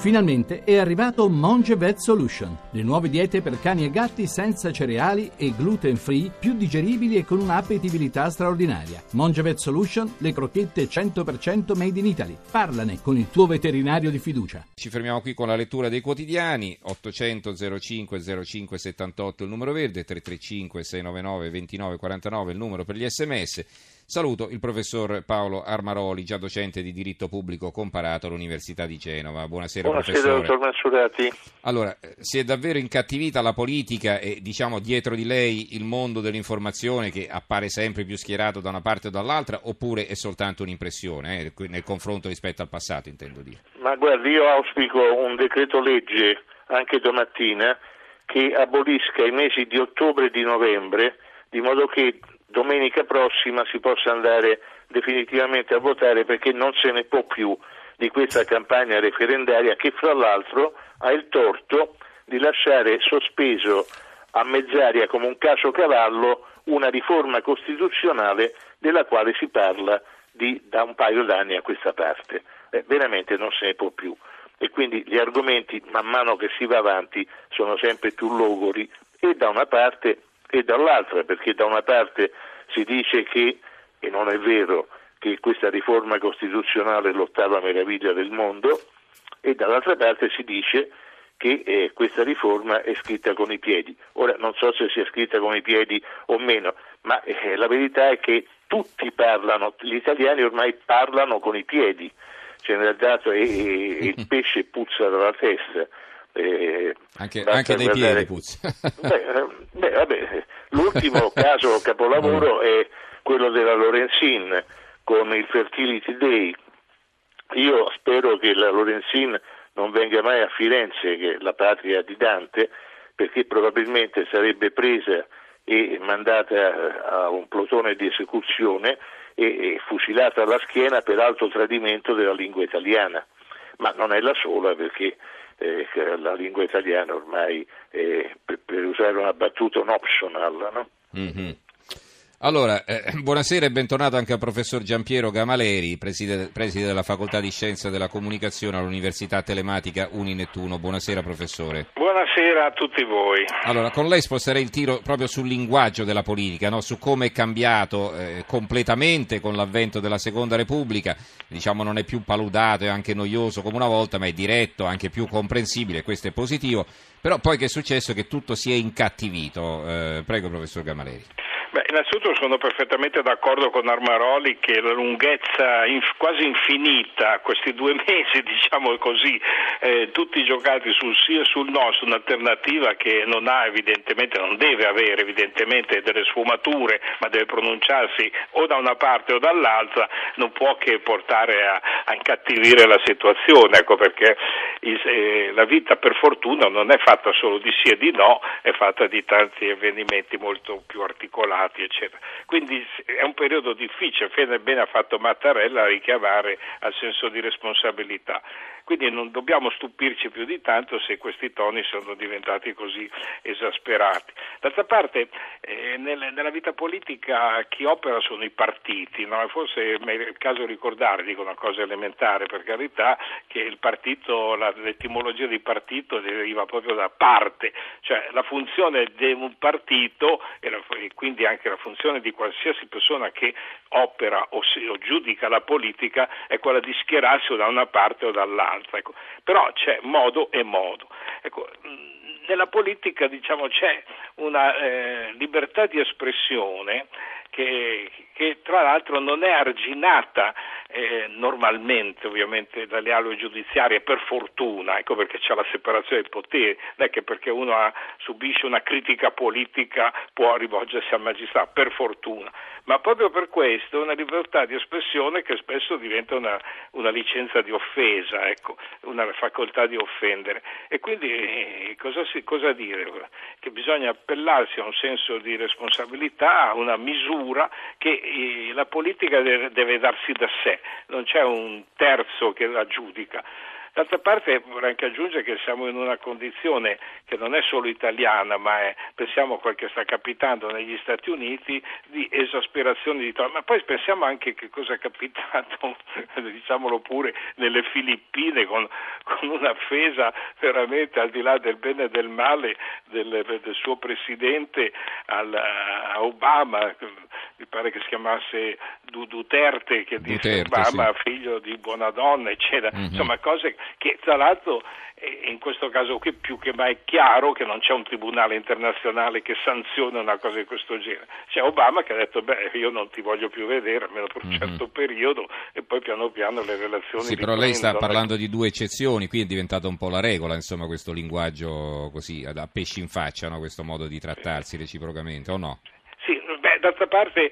Finalmente è arrivato Monge Vet Solution, le nuove diete per cani e gatti senza cereali e gluten free, più digeribili e con un'appetibilità straordinaria. Monge Vet Solution, le crocchette 100% made in Italy. Parlane con il tuo veterinario di fiducia. Ci fermiamo qui con la lettura dei quotidiani, 800 05 05 78 il numero verde, 335 699 29 49 il numero per gli sms. Saluto il professor Paolo Armaroli, già docente di diritto pubblico comparato all'Università di Genova. Buonasera, Buonasera professore. dottor Massurati. Allora, eh, si è davvero incattivita la politica e diciamo dietro di lei il mondo dell'informazione che appare sempre più schierato da una parte o dall'altra oppure è soltanto un'impressione eh, nel confronto rispetto al passato, intendo dire? Ma guardi, io auspico un decreto legge anche domattina che abolisca i mesi di ottobre e di novembre di modo che domenica prossima si possa andare definitivamente a votare perché non se ne può più di questa campagna referendaria che fra l'altro ha il torto di lasciare sospeso a mezz'aria come un caso cavallo una riforma costituzionale della quale si parla di, da un paio d'anni a questa parte. Eh, veramente non se ne può più e quindi gli argomenti man mano che si va avanti sono sempre più logori e da una parte e dall'altra, perché da una parte si dice che, e non è vero, che questa riforma costituzionale è l'ottava meraviglia del mondo, e dall'altra parte si dice che eh, questa riforma è scritta con i piedi. Ora non so se sia scritta con i piedi o meno, ma eh, la verità è che tutti parlano, gli italiani ormai parlano con i piedi, ce n'è dato e, e il pesce puzza dalla testa. Eh, anche, anche dai piedi puzza. beh, eh, beh, vabbè, l'ultimo caso capolavoro è quello della Lorenzin con il Fertility Day. Io spero che la Lorenzin non venga mai a Firenze, che è la patria di Dante, perché probabilmente sarebbe presa e mandata a un plotone di esecuzione e, e fucilata alla schiena per alto tradimento della lingua italiana. Ma non è la sola perché eh, la lingua italiana ormai è, per, per, usare una battuta, un optional. No? Mm-hmm. Allora, eh, buonasera e bentornato anche al professor Giampiero Gamaleri, preside, preside, della Facoltà di Scienze della Comunicazione all'Università Telematica Uninettuno. Buonasera professore. Buonasera a tutti voi. Allora, con lei sposterei il tiro proprio sul linguaggio della politica, no? su come è cambiato eh, completamente con l'avvento della Seconda Repubblica. Diciamo non è più paludato, è anche noioso come una volta, ma è diretto, anche più comprensibile, questo è positivo. Però poi che è successo? Che tutto si è incattivito. Eh, prego professor Gamaleri. Beh, innanzitutto sono perfettamente d'accordo con Armaroli che la lunghezza inf- quasi infinita, questi due mesi, diciamo così, eh, tutti giocati sul sì e sul no, su un'alternativa che non ha evidentemente, non deve avere evidentemente delle sfumature, ma deve pronunciarsi o da una parte o dall'altra, non può che portare a, a incattivire la situazione, ecco perché il, eh, la vita per fortuna non è fatta solo di sì e di no, è fatta di tanti avvenimenti molto più articolati stati, eccetera. Quindi è un periodo difficile, bene ha fatto Mattarella a richiamare al senso di responsabilità. Quindi non dobbiamo stupirci più di tanto se questi toni sono diventati così esasperati. D'altra parte, eh, nel, nella vita politica chi opera sono i partiti, no? forse è il caso ricordare, dico una cosa elementare per carità, che il partito, la, l'etimologia di partito deriva proprio da parte, cioè la funzione di un partito e quindi anche la funzione di qualsiasi persona che opera o, si, o giudica la politica è quella di schierarsi o da una parte o dall'altra. Ecco. Però c'è modo e modo. Ecco, nella politica diciamo, c'è una eh, libertà di espressione che, che, tra l'altro non è arginata eh, normalmente ovviamente dalle aule giudiziarie per fortuna, ecco perché c'è la separazione dei poteri, non è che perché uno ha, subisce una critica politica può rivolgersi al magistrato, per fortuna, ma proprio per questo una libertà di espressione che spesso diventa una, una licenza di offesa, ecco, una facoltà di offendere. E quindi eh, cosa, si, cosa dire? Che bisogna appellarsi a un senso di responsabilità, a una misura che eh, la politica deve darsi da sé, non c'è un terzo che la giudica. D'altra parte vorrei anche aggiungere che siamo in una condizione che non è solo italiana, ma è, pensiamo a quel che sta capitando negli Stati Uniti di esasperazione di tono, ma poi pensiamo anche che cosa è capitato, diciamolo pure, nelle Filippine con, con un'offesa veramente al di là del bene e del male del, del suo presidente al, a Obama, mi pare che si chiamasse Duterte, che disse Duterte, Obama sì. figlio di buona donna, eccetera. Mhm. Insomma, cose che tra l'altro eh, in questo caso qui più che mai è chiaro che non c'è un tribunale internazionale che sanziona una cosa di questo genere. C'è Obama che ha detto beh io non ti voglio più vedere almeno per un Mhm. certo periodo e poi piano piano le relazioni Sì, però lei sta parlando di due eccezioni, qui è diventato un po' la regola, insomma, questo linguaggio così a pesci in faccia, no? questo modo di trattarsi reciprocamente, o no? Sì, beh, d'altra parte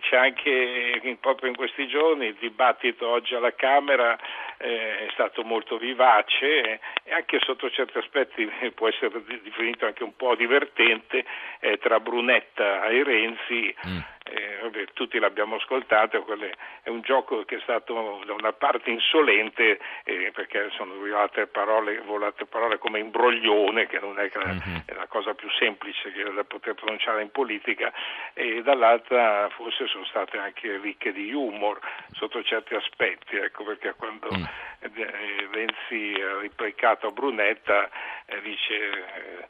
c'è anche proprio in questi giorni il dibattito oggi alla Camera eh, è stato molto vivace eh, e anche sotto certi aspetti eh, può essere definito anche un po' divertente eh, tra Brunetta e Renzi. Mm. Vabbè, tutti l'abbiamo ascoltato, quelle- è un gioco che è stato da una parte insolente eh, perché sono volate parole, volate parole come imbroglione, che non è, che Mhm. è la cosa più semplice che da poter pronunciare in politica, e dall'altra forse sono state anche ricche di humor sotto certi aspetti, ecco, perché quando Mm. eh, Renzi ha replicato a Brunetta eh, dice eh,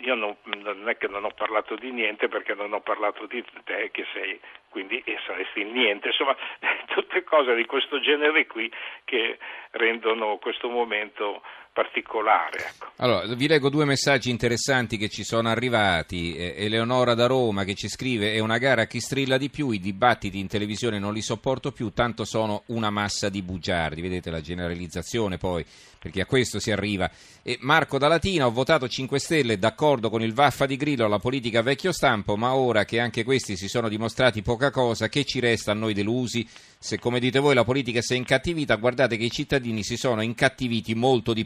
io non, non è che non ho parlato di niente perché non ho parlato di te che sei quindi saresti il niente. Insomma tutte cose di questo genere qui che rendono questo momento particolare ecco. Allora, vi leggo due messaggi interessanti che ci sono arrivati. Eleonora da Roma che ci scrive: È una gara a chi strilla di più, i dibattiti in televisione non li sopporto più, tanto sono una massa di bugiardi. Vedete la generalizzazione poi, perché a questo si arriva. E Marco da Latina, ho votato 5 Stelle, d'accordo con il vaffa di Grillo alla politica vecchio stampo, ma ora che anche questi si sono dimostrati poca cosa, che ci resta a noi delusi? Se come dite voi la politica si è incattivita, guardate che i cittadini si sono incattiviti molto di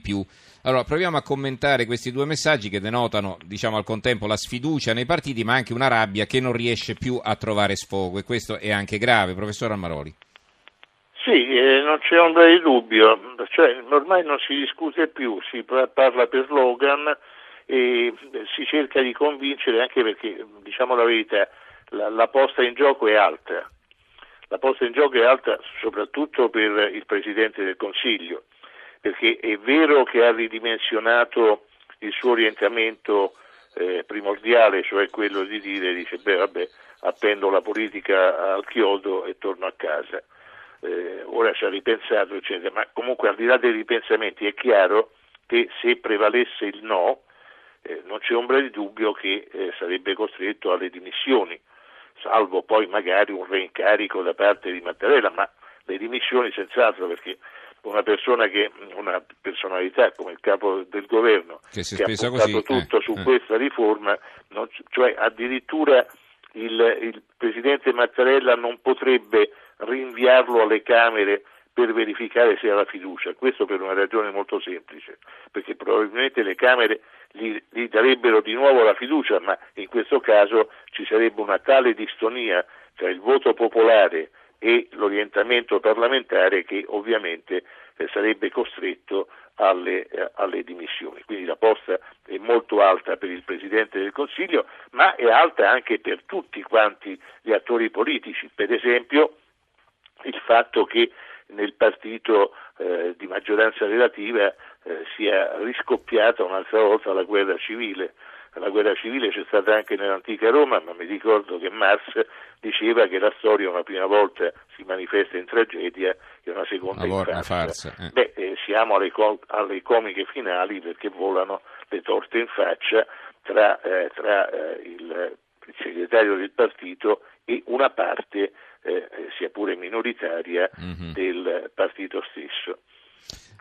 Allora, proviamo a commentare questi due messaggi che denotano, diciamo al contempo, la sfiducia nei partiti, ma anche una rabbia che non riesce più a trovare sfogo e questo è anche grave. Professor Almaroli. Sì, eh, non c'è ombra di dubbio, cioè, ormai non si discute più, si pa- parla per slogan e eh, si cerca di convincere anche perché, diciamo la verità, la, la posta in gioco è alta. La posta in gioco è alta soprattutto per il Presidente del Consiglio, perché è vero che ha ridimensionato il suo orientamento eh, primordiale, cioè quello di dire, dice, beh vabbè, appendo la politica al chiodo e torno a casa. Eh, ora ci ha ripensato, eccetera, ma comunque al di là dei ripensamenti è chiaro che se prevalesse il no, eh, non c'è ombra di dubbio che eh, sarebbe costretto alle dimissioni, salvo poi magari un reincarico da parte di Mattarella, ma le dimissioni senz'altro perché una persona che, una personalità come il capo del governo Che si è che ha puntato così, tutto eh, su eh. questa riforma, non cioè addirittura il, il Presidente Mattarella non potrebbe rinviarlo alle Camere per verificare se ha la fiducia, questo per una ragione molto semplice, perché probabilmente le Camere gli, gli darebbero di nuovo la fiducia, ma in questo caso ci sarebbe una tale distonia tra il voto popolare e l'orientamento parlamentare che ovviamente eh, sarebbe costretto alle, eh, alle dimissioni. Quindi la posta è molto alta per il Presidente del Consiglio, ma è alta anche per tutti quanti gli attori politici. Per esempio il fatto che nel partito eh, di maggioranza relativa eh, sia riscoppiata un'altra volta la guerra civile. La guerra civile c'è stata anche nell'antica Roma, ma mi ricordo che Marx diceva che la storia una prima volta si manifesta in tragedia e una seconda Una in farsa. farsa, eh. Beh, eh, siamo alle, co- alle comiche finali perché volano le torte in faccia tra, eh, tra, eh, il, il segretario del partito e una parte, eh, sia pure minoritaria, Mhm. del partito stesso.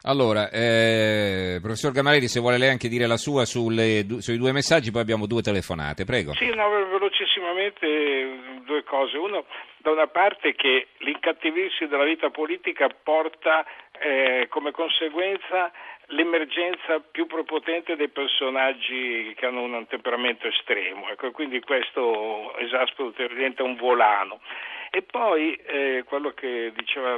Allora, eh, professor Gamarelli, se vuole lei anche dire la sua sulle sui due messaggi, poi abbiamo due telefonate, prego. Sì, no, velocissimamente eh, due cose. Uno, da una parte che l'incattivirsi della vita politica porta eh, come conseguenza l'emergenza più prepotente dei personaggi che hanno un temperamento estremo, ecco, quindi questo esaspero diventa un volano. E poi eh, quello che diceva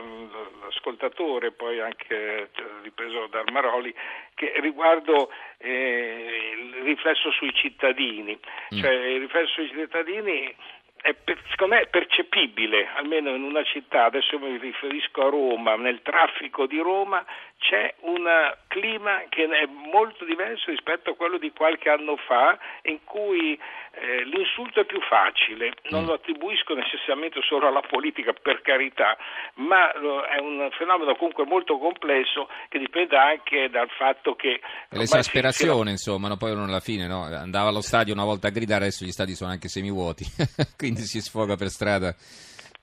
l'ascoltatore, poi anche ripreso da Armaroli, che riguardo eh, il riflesso sui cittadini, mm. cioè il riflesso sui cittadini è, secondo me è percepibile, almeno in una città, adesso mi riferisco a Roma, nel traffico di Roma c'è un clima che è molto diverso rispetto a quello di qualche anno fa, in cui eh, l'insulto è più facile, non mm. lo attribuisco necessariamente solo alla politica per carità, ma è un fenomeno comunque molto complesso che dipende anche dal fatto che... L'esasperazione, si... insomma, no? poi uno alla fine no? andava allo stadio una volta a gridare, adesso gli stadi sono anche semivuoti, quindi si sfoga per strada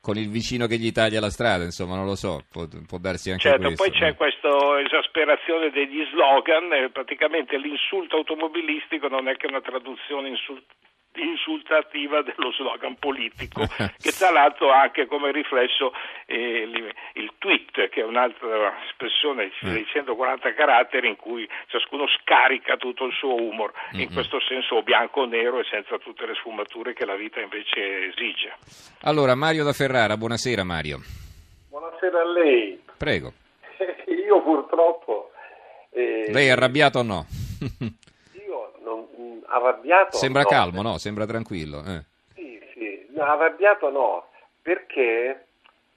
con il vicino che gli taglia la strada, insomma, non lo so, può, può darsi anche certo, questo. Certo, poi c'è questa esasperazione degli slogan, eh, praticamente l'insulto automobilistico non è che una traduzione insult- insultativa dello slogan politico, che tra l'altro ha anche come riflesso eh, il tweet, che è un'altra espressione di 140 mm. caratteri in cui ciascuno scarica tutto il suo humor, in questo senso bianco o nero e senza tutte le sfumature che la vita invece esige. Allora, Mario da Ferrara, buonasera Mario. Buonasera a lei. Prego. Io purtroppo... Eh, lei è arrabbiato o no? arrabbiato Sembra no. calmo, no? Sembra tranquillo. Eh. Sì, sì, no, arrabbiato no, perché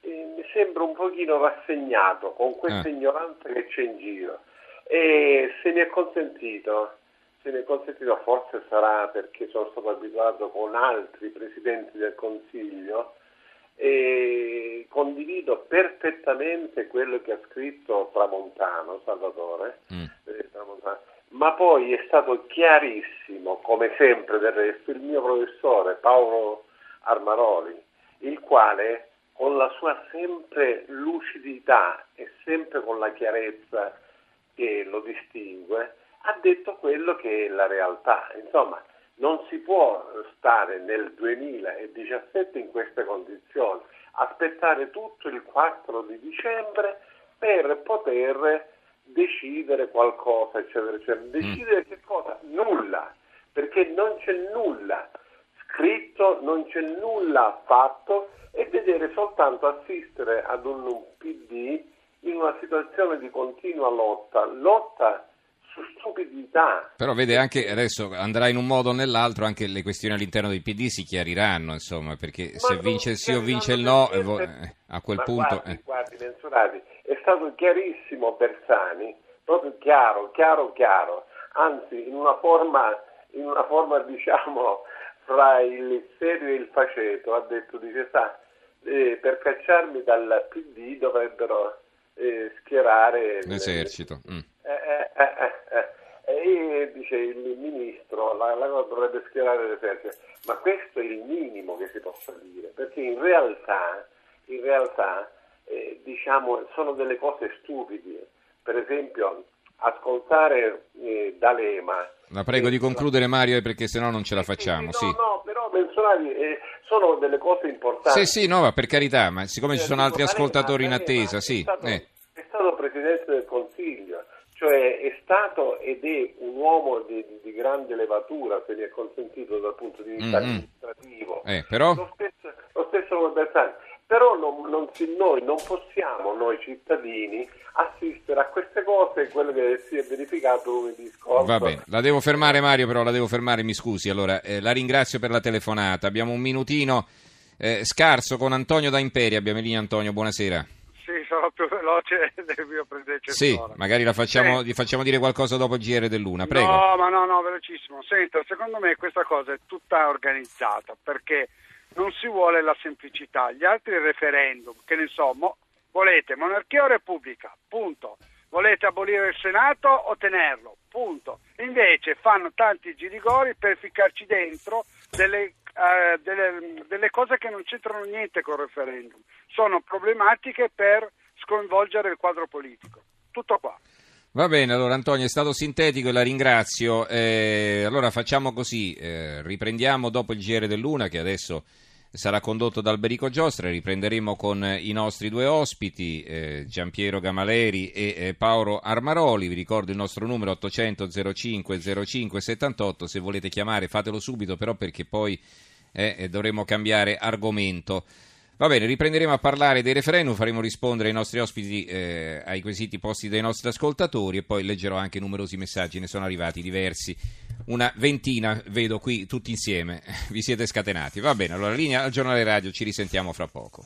eh, mi sembra un pochino rassegnato con questa eh. ignoranza che c'è in giro. E se mi è consentito, se mi è consentito, forse sarà perché sono stato abituato con altri presidenti del Consiglio, e condivido perfettamente quello che ha scritto Tramontano, Salvatore, mm. eh, Tramontano ma poi è stato chiarissimo, come sempre del resto, il mio professore Paolo Armaroli, il quale con la sua sempre lucidità e sempre con la chiarezza che lo distingue, ha detto quello che è la realtà. Insomma, non si può stare nel 2017 in queste condizioni, aspettare tutto il 4 di dicembre per poter decidere qualcosa, eccetera, eccetera. Mm. Decidere che cosa? Nulla, perché non c'è nulla scritto, non c'è nulla fatto e vedere soltanto assistere ad un PD in una situazione di continua lotta, lotta su stupidità. Però vede anche adesso andrà in un modo o nell'altro, anche le questioni all'interno del PD si chiariranno, insomma, perché Ma se vince il sì o vince il no, eh, a quel Ma punto... Guardi, eh. guardi, mensurati, è stato chiarissimo Bersani, proprio chiaro, chiaro, chiaro, anzi in una forma, in una forma diciamo fra il serio e il faceto, ha detto, dice, sa, eh, per cacciarmi dal PD dovrebbero eh, schierare l'esercito. Mm. Eh, eh, eh, eh, dice il ministro, la, la cosa dovrebbe schierare l'esercito, ma questo è il minimo che si possa dire, perché in realtà, in realtà eh, diciamo, sono delle cose stupide. Per esempio, ascoltare eh, D'Alema. La prego di concludere Mario perché sennò non ce la facciamo. Sì, sì. No, no, però menzionati eh, sono delle cose importanti. Sì, sì, no, ma per carità, ma siccome ci sono altri ascoltatori in attesa, sì. È stato, eh. è stato Presidente del cioè è stato ed è un uomo di, di, grande levatura, se mi è consentito dal punto di vista mm-hmm. amministrativo. Eh, però... Lo stesso, lo stesso Bersani però non, non si, noi non possiamo, noi cittadini, assistere a queste cose, quello che si è verificato lunedì scorso. Va bene, la devo fermare Mario, però la devo fermare, mi scusi. Allora, eh, la ringrazio per la telefonata. Abbiamo un minutino eh, scarso con Antonio da Imperia. Abbiamo lì Antonio, buonasera. Più veloce del mio predecessore. Sì, magari facciamo, sì. gli facciamo dire qualcosa dopo il GR dell'Una, prego. No, ma no, no, velocissimo. Senta, secondo me questa cosa è tutta organizzata, perché non si vuole la semplicità. Gli altri referendum, che ne so, mo, volete monarchia o repubblica? Punto. Volete abolire il Senato o tenerlo? Punto. Invece fanno tanti girigori per ficcarci dentro delle, uh, delle, delle cose che non c'entrano niente col referendum. Sono problematiche per sconvolgere il quadro politico. Tutto qua. Va bene, allora Antonio è stato sintetico e la ringrazio. Eh, allora facciamo così, eh, riprendiamo dopo il GR dell'Una che adesso sarà condotto da Alberico Giostra, riprenderemo con i nostri due ospiti, eh, Giampiero Gamaleri e eh, Paolo Armaroli, vi ricordo il nostro numero 800 05 05 78, se volete chiamare fatelo subito però perché poi eh, dovremo cambiare argomento. Va bene, riprenderemo a parlare dei referendum, faremo rispondere ai nostri ospiti eh, ai quesiti posti dai nostri ascoltatori e poi leggerò anche numerosi messaggi, ne sono arrivati diversi, una ventina vedo qui tutti insieme, vi siete scatenati. Va bene, allora linea al giornale radio, ci risentiamo fra poco.